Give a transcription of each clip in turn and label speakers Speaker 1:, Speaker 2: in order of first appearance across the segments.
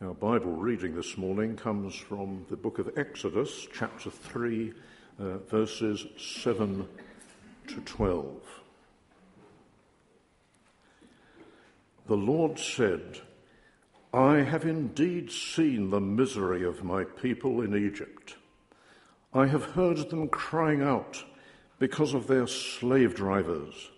Speaker 1: Our Bible reading this morning comes from the book of Exodus, chapter 3, uh, verses 7 to 12. The Lord said, I have indeed seen the misery of my people in Egypt. I have heard them crying out because of their slave drivers,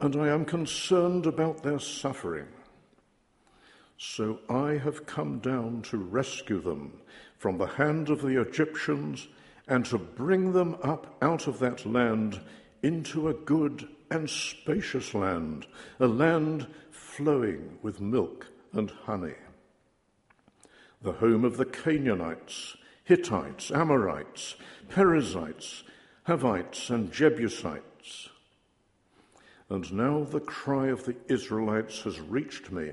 Speaker 1: and I am concerned about their suffering. So I have come down to rescue them from the hand of the Egyptians and to bring them up out of that land into a good and spacious land, a land flowing with milk and honey. The home of the Canaanites, Hittites, Amorites, Perizzites, Hivites, and Jebusites. And now the cry of the Israelites has reached me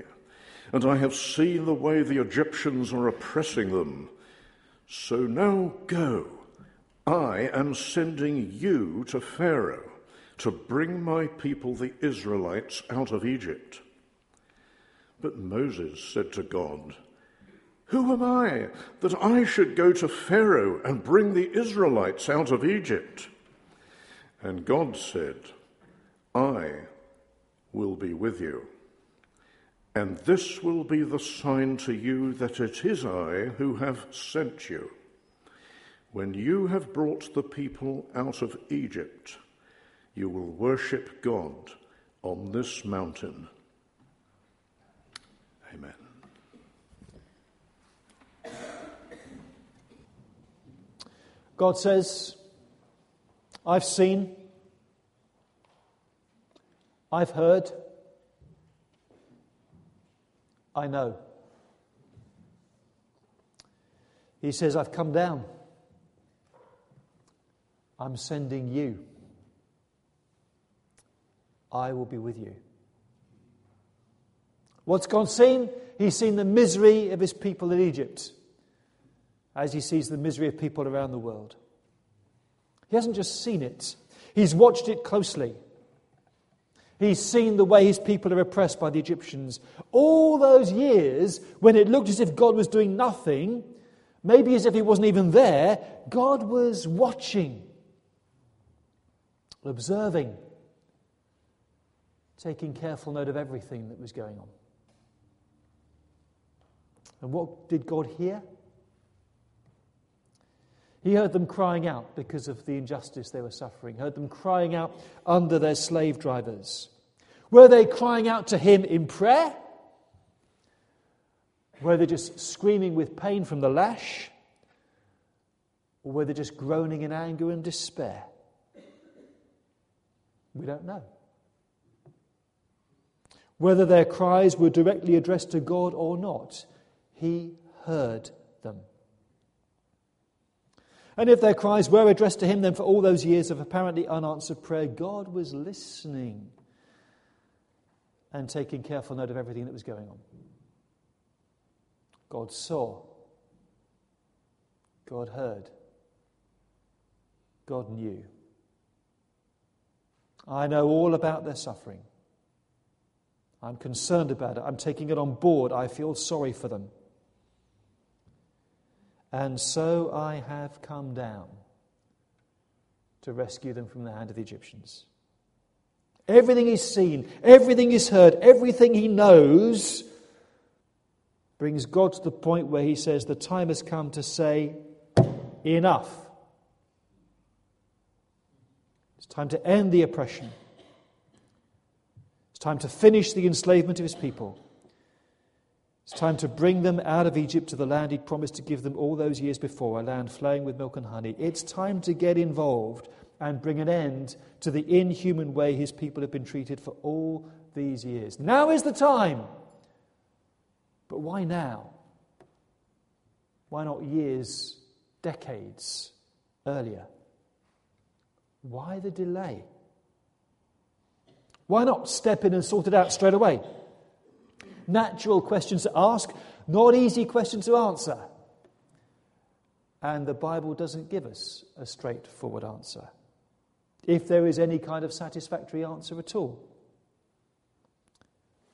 Speaker 1: and I have seen the way the Egyptians are oppressing them. So now go. I am sending you to Pharaoh to bring my people, the Israelites, out of Egypt. But Moses said to God, Who am I that I should go to Pharaoh and bring the Israelites out of Egypt? And God said, I will be with you. And this will be the sign to you that it is I who have sent you. When you have brought the people out of Egypt, you will worship God on this mountain. Amen.
Speaker 2: God says, I've seen, I've heard, I know. He says, I've come down. I'm sending you. I will be with you. What's God seen? He's seen the misery of his people in Egypt as he sees the misery of people around the world. He hasn't just seen it, he's watched it closely. He's seen the way his people are oppressed by the Egyptians. All those years when it looked as if God was doing nothing, maybe as if he wasn't even there, God was watching, observing, taking careful note of everything that was going on. And what did God hear? He heard them crying out because of the injustice they were suffering, heard them crying out under their slave drivers. Were they crying out to him in prayer? Were they just screaming with pain from the lash? Or were they just groaning in anger and despair? We don't know. Whether their cries were directly addressed to God or not, he heard. And if their cries were addressed to him, then for all those years of apparently unanswered prayer, God was listening and taking careful note of everything that was going on. God saw, God heard, God knew. I know all about their suffering. I'm concerned about it. I'm taking it on board. I feel sorry for them. And so I have come down to rescue them from the hand of the Egyptians. Everything he's seen, everything he's heard, everything he knows brings God to the point where he says, The time has come to say, Enough. It's time to end the oppression. It's time to finish the enslavement of his people. It's time to bring them out of Egypt to the land he'd promised to give them all those years before, a land flowing with milk and honey. It's time to get involved and bring an end to the inhuman way his people have been treated for all these years. Now is the time. But why now? Why not years, decades earlier? Why the delay? Why not step in and sort it out straight away? Natural questions to ask, not easy questions to answer. And the Bible doesn't give us a straightforward answer, if there is any kind of satisfactory answer at all.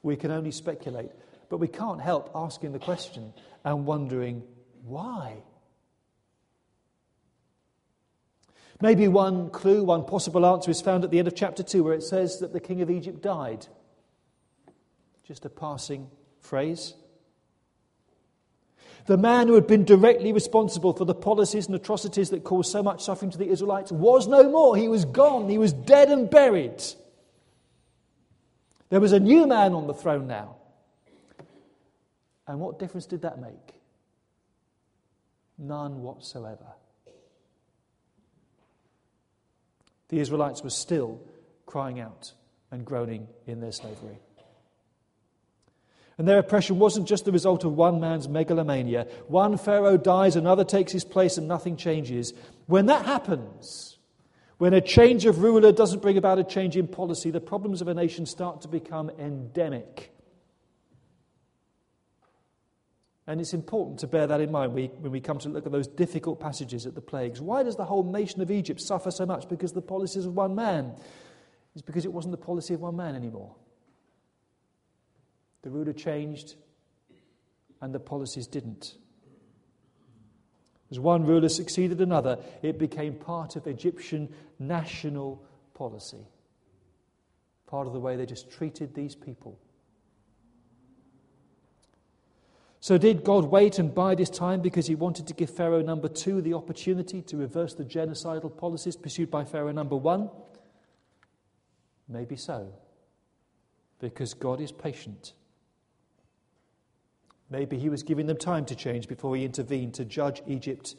Speaker 2: We can only speculate. But we can't help asking the question and wondering why. Maybe one clue, one possible answer is found at the end of chapter 2, where it says that the king of Egypt died. Just a passing phrase. The man who had been directly responsible for the policies and atrocities that caused so much suffering to the Israelites was no more. He was gone. He was dead and buried. There was a new man on the throne now. And what difference did that make? None whatsoever. The Israelites were still crying out and groaning in their slavery. And their oppression wasn't just the result of one man's megalomania. One Pharaoh dies, another takes his place, and nothing changes. When that happens, when a change of ruler doesn't bring about a change in policy, the problems of a nation start to become endemic. And it's important to bear that in mind when we come to look at those difficult passages at the plagues. Why does the whole nation of Egypt suffer so much? Because the policies of one man. It's because it wasn't the policy of one man anymore. The ruler changed, and the policies didn't. As one ruler succeeded another, it became part of Egyptian national policy. Part of the way they just treated these people. So, did God wait and bide his time because he wanted to give Pharaoh number two the opportunity to reverse the genocidal policies pursued by Pharaoh number one? Maybe so, because God is patient Maybe he was giving them time to change before he intervened to judge Egypt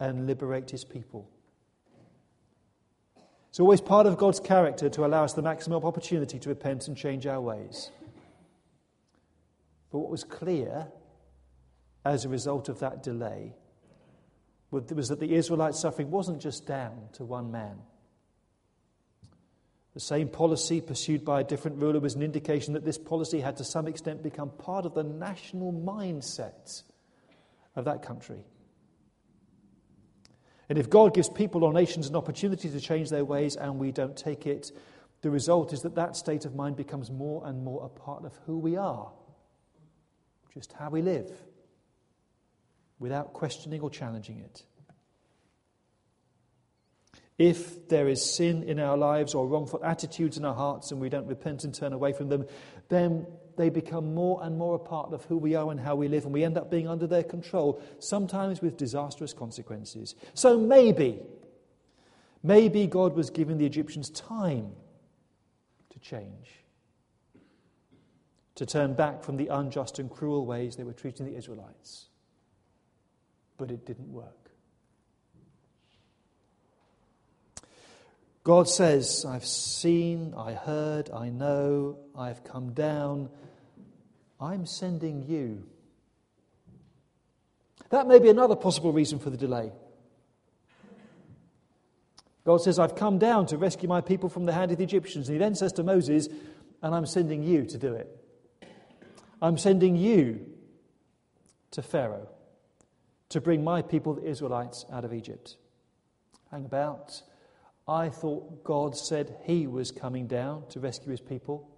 Speaker 2: and liberate his people. It's always part of God's character to allow us the maximum opportunity to repent and change our ways. But what was clear as a result of that delay was that the Israelite suffering wasn't just down to one man. The same policy pursued by a different ruler was an indication that this policy had to some extent become part of the national mindset of that country. And if God gives people or nations an opportunity to change their ways and we don't take it, the result is that that state of mind becomes more and more a part of who we are, just how we live, without questioning or challenging it. If there is sin in our lives or wrongful attitudes in our hearts and we don't repent and turn away from them, then they become more and more a part of who we are and how we live, and we end up being under their control, sometimes with disastrous consequences. So maybe, maybe God was giving the Egyptians time to change, to turn back from the unjust and cruel ways they were treating the Israelites. But it didn't work. God says, I've seen, I heard, I know, I've come down. I'm sending you. That may be another possible reason for the delay. God says, I've come down to rescue my people from the hand of the Egyptians. And he then says to Moses, And I'm sending you to do it. I'm sending you to Pharaoh to bring my people, the Israelites, out of Egypt. Hang about I thought God said He was coming down to rescue His people.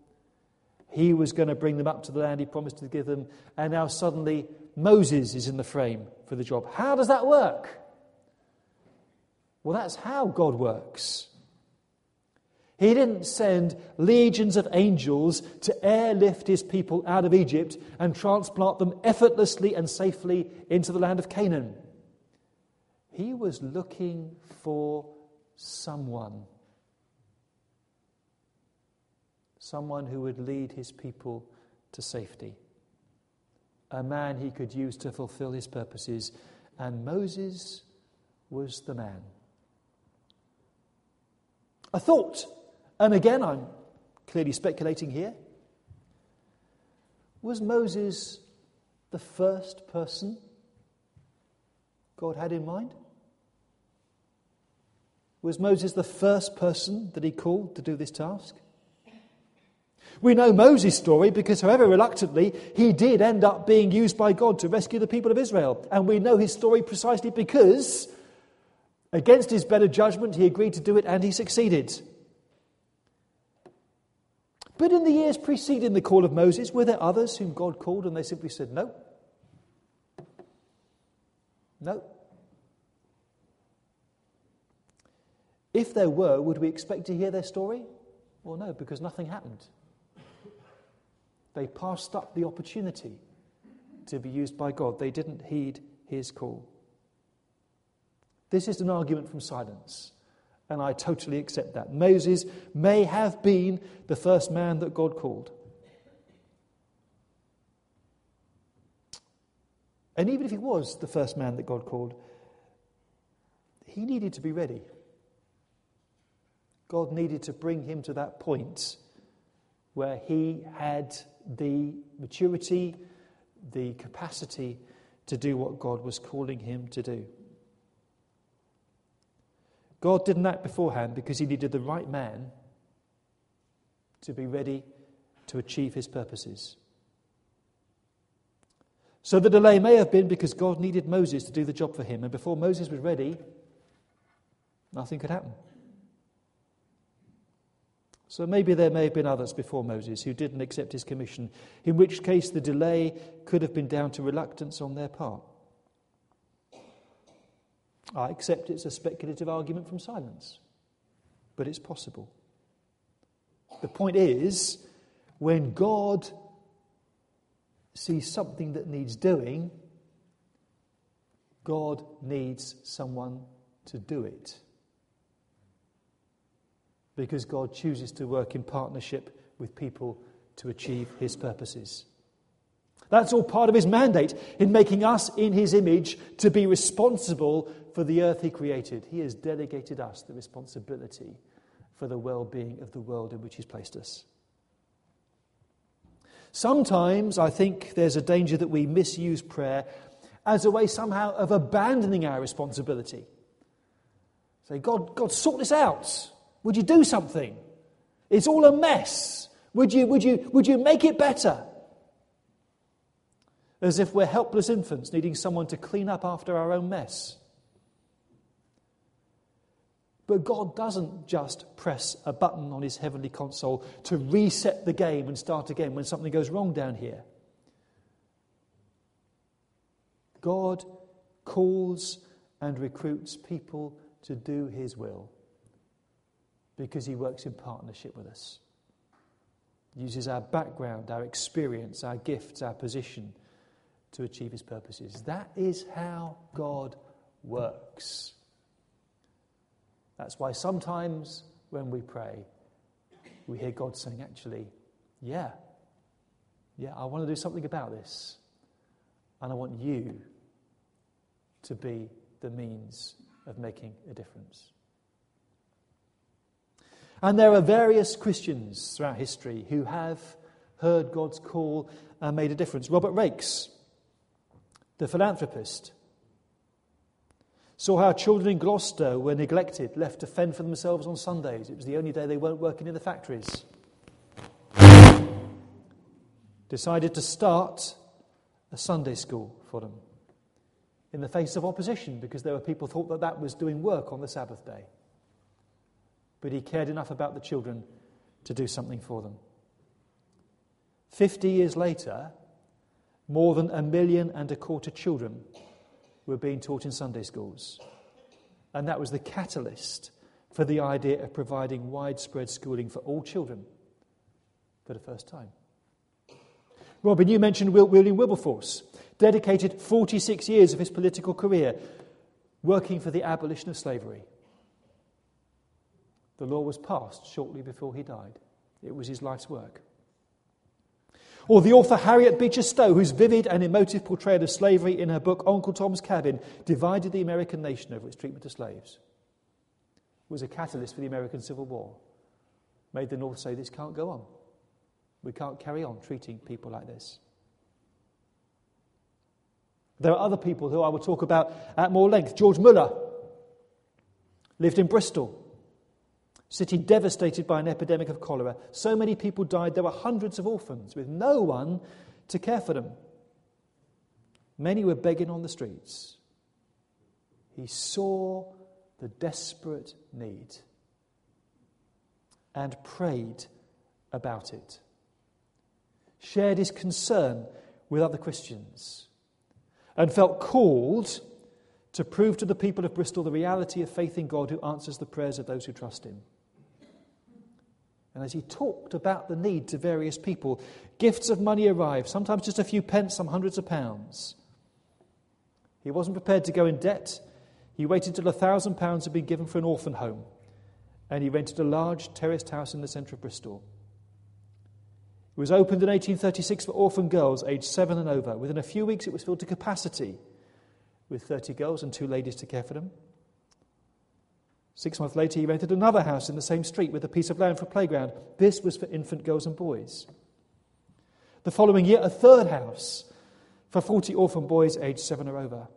Speaker 2: He was going to bring them up to the land He promised to give them. And now suddenly Moses is in the frame for the job. How does that work? Well, that's how God works. He didn't send legions of angels to airlift his people out of Egypt and transplant them effortlessly and safely into the land of Canaan. He was looking for someone. Someone who would lead his people to safety. A man he could use to fulfill his purposes. And Moses was the man. A thought, and again I'm clearly speculating here. Was Moses the first person God had in mind? Was Moses the first person that he called to do this task? We know Moses' story because, however reluctantly, he did end up being used by God to rescue the people of Israel. And we know his story precisely because, against his better judgment, he agreed to do it and he succeeded. But in the years preceding the call of Moses, were there others whom God called and they simply said, no? No. If there were, would we expect to hear their story? Well, no, because nothing happened. They passed up the opportunity to be used by God, they didn't heed his call. This is an argument from silence, and I totally accept that. Moses may have been the first man that God called. And even if he was the first man that God called, he needed to be ready. God needed to bring him to that point where he had the maturity, the capacity to do what God was calling him to do. God didn't act beforehand because he needed the right man to be ready to achieve his purposes. So the delay may have been because God needed Moses to do the job for him, and before Moses was ready, nothing could happen. So maybe there may have been others before Moses who didn't accept his commission, in which case the delay could have been down to reluctance on their part. I accept it's a speculative argument from silence, but it's possible. The point is, when God sees something that needs doing, God needs someone to do it because God chooses to work in partnership with people to achieve his purposes. That's all part of his mandate in making us in his image to be responsible for the earth he created. He has delegated us the responsibility for the well being of the world in which he's placed us. Sometimes I think there's a danger that we misuse prayer as a way somehow of abandoning our responsibility. Say, God, God, sort this out. Would you do something? It's all a mess. Would you, would you, would you make it better? As if we're helpless infants needing someone to clean up after our own mess. But God doesn't just press a button on his heavenly console to reset the game and start again when something goes wrong down here. God calls and recruits people to do his will because He works in partnership with us. uses our background, our experience, our gifts, our position to achieve His purposes. That is how God works. That's why sometimes when we pray, we hear God saying, actually, yeah, yeah, I want to do something about this. And I want you to be the means of making a difference. And there are various Christians throughout history who have heard God's call and made a difference. Robert Raikes, the philanthropist, saw how children in Gloucester were neglected, left to fend for themselves on Sundays. It was the only day they weren't working in the factories. Decided to start a Sunday school for them in the face of opposition because there were people thought that that was doing work on the Sabbath day but he cared enough about the children to do something for them. Fifty years later, more than a million and a quarter children were being taught in Sunday schools. And that was the catalyst for the idea of providing widespread schooling for all children for the first time. Robin, you mentioned William Wilberforce, dedicated 46 years of his political career working for the abolition of slavery. The law was passed shortly before he died. It was his life's work. Or the author Harriet Beecher Stowe, whose vivid and emotive portrayal of slavery in her book Uncle Tom's Cabin divided the American nation over its treatment of slaves, was a catalyst for the American Civil War. Made the North say, This can't go on. We can't carry on treating people like this. There are other people who I will talk about at more length. George Muller lived in Bristol city devastated by an epidemic of cholera. So many people died, there were hundreds of orphans with no one to care for them. Many were begging on the streets. He saw the desperate need and prayed about it, shared his concern with other Christians, and felt called to prove to the people of Bristol the reality of faith in God who answers the prayers of those who trust him. And as he talked about the need to various people, gifts of money arrived, sometimes just a few pence, some hundreds of pounds. He wasn't prepared to go in debt. He waited till a thousand pounds had been given for an orphan home, and he rented a large terraced house in the centre of Bristol. It was opened in 1836 for orphan girls aged seven and over. Within a few weeks, it was filled to capacity with 30 girls and two ladies to care for them. Six months later, he rented another house in the same street with a piece of land for a playground. This was for infant girls and boys. The following year, a third house for 40 orphan boys aged seven or over.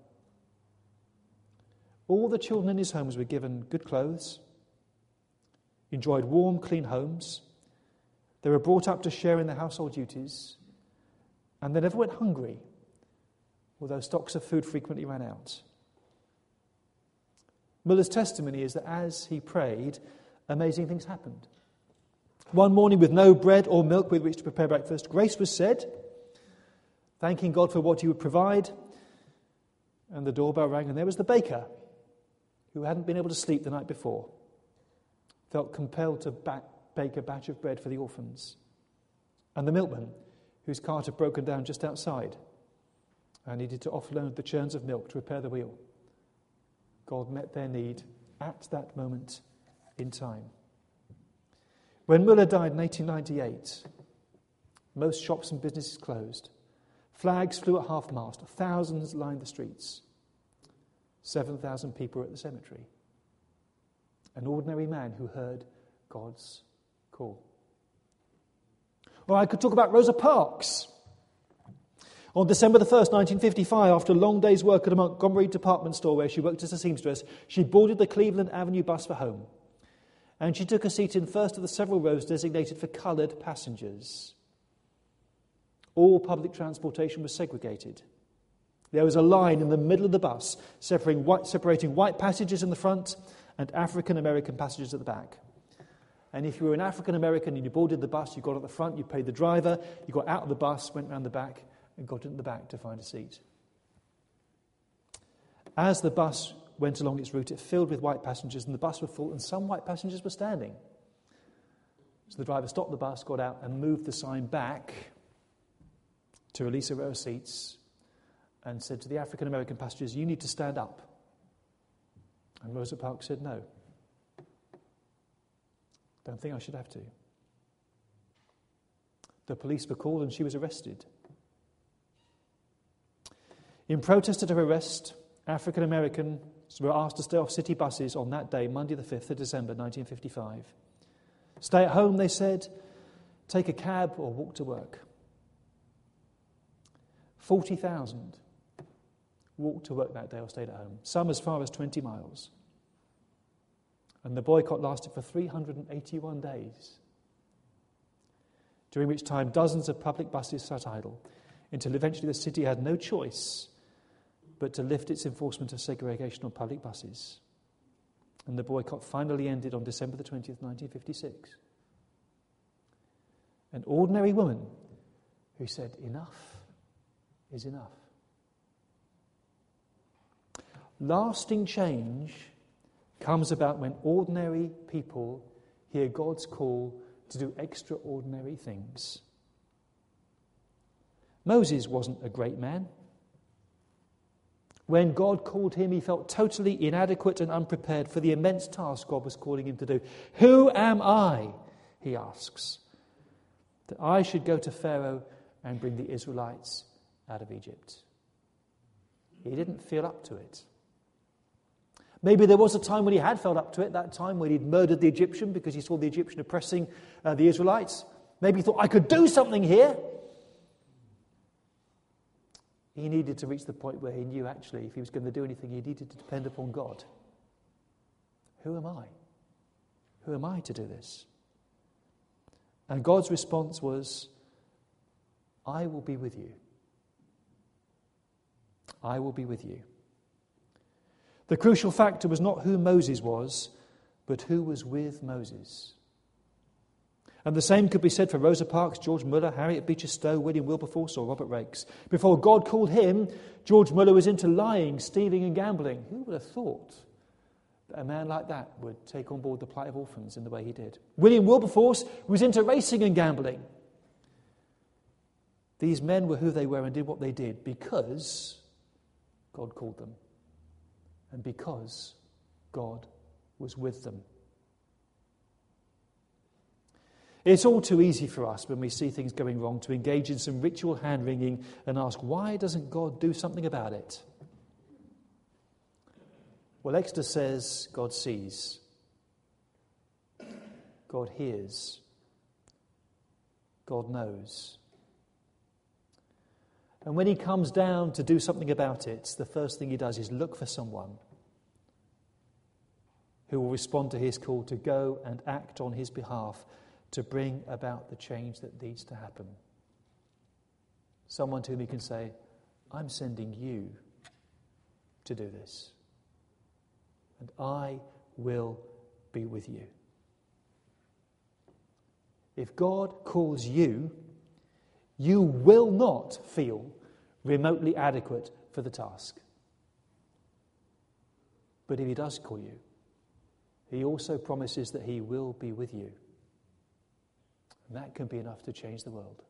Speaker 2: All the children in his homes were given good clothes, enjoyed warm, clean homes. They were brought up to share in the household duties, and they never went hungry, although stocks of food frequently ran out. Muller's testimony is that as he prayed, amazing things happened. One morning, with no bread or milk with which to prepare breakfast, grace was said, thanking God for what he would provide. And the doorbell rang, and there was the baker, who hadn't been able to sleep the night before, felt compelled to back, bake a batch of bread for the orphans. And the milkman, whose cart had broken down just outside, and needed to offload the churns of milk to repair the wheel. God met their need at that moment in time. When Muller died in 1898, most shops and businesses closed. Flags flew at half mast. Thousands lined the streets. 7,000 people were at the cemetery. An ordinary man who heard God's call. Or I could talk about Rosa Parks. On December the 1st, 1955, after a long day's work at a Montgomery department store where she worked as a seamstress, she boarded the Cleveland Avenue bus for home. And she took a seat in first of the several rows designated for coloured passengers. All public transportation was segregated. There was a line in the middle of the bus separating white, separating white passengers in the front and African American passengers at the back. And if you were an African American and you boarded the bus, you got at the front, you paid the driver, you got out of the bus, went round the back, and got in the back to find a seat. As the bus went along its route, it filled with white passengers, and the bus was full, and some white passengers were standing. So the driver stopped the bus, got out, and moved the sign back to release a row of seats and said to the African American passengers, You need to stand up. And Rosa Parks said, No. Don't think I should have to. The police were called and she was arrested. In protest at her arrest, African Americans were asked to stay off city buses on that day, Monday, the 5th of December, 1955. Stay at home, they said, take a cab or walk to work. 40,000 walked to work that day or stayed at home, some as far as 20 miles. And the boycott lasted for 381 days, during which time dozens of public buses sat idle, until eventually the city had no choice but to lift its enforcement of segregation on public buses. And the boycott finally ended on December the 20th, 1956. An ordinary woman who said, Enough is enough. Lasting change comes about when ordinary people hear God's call to do extraordinary things. Moses wasn't a great man. When God called him, he felt totally inadequate and unprepared for the immense task God was calling him to do. Who am I, he asks, that I should go to Pharaoh and bring the Israelites out of Egypt? He didn't feel up to it. Maybe there was a time when he had felt up to it, that time when he'd murdered the Egyptian because he saw the Egyptian oppressing uh, the Israelites. Maybe he thought, I could do something here. He needed to reach the point where he knew actually if he was going to do anything, he needed to depend upon God. Who am I? Who am I to do this? And God's response was, I will be with you. I will be with you. The crucial factor was not who Moses was, but who was with Moses. And the same could be said for Rosa Parks, George Muller, Harriet Beecher Stowe, William Wilberforce, or Robert Raikes. Before God called him, George Muller was into lying, stealing, and gambling. Who would have thought that a man like that would take on board the plight of orphans in the way he did? William Wilberforce was into racing and gambling. These men were who they were and did what they did because God called them and because God was with them. It's all too easy for us when we see things going wrong to engage in some ritual hand wringing and ask, why doesn't God do something about it? Well, Exodus says God sees, God hears, God knows. And when he comes down to do something about it, the first thing he does is look for someone who will respond to his call to go and act on his behalf to bring about the change that needs to happen. Someone to whom he can say, I'm sending you to do this, and I will be with you. If God calls you, you will not feel remotely adequate for the task. But if He does call you, He also promises that He will be with you. And that can be enough to change the world.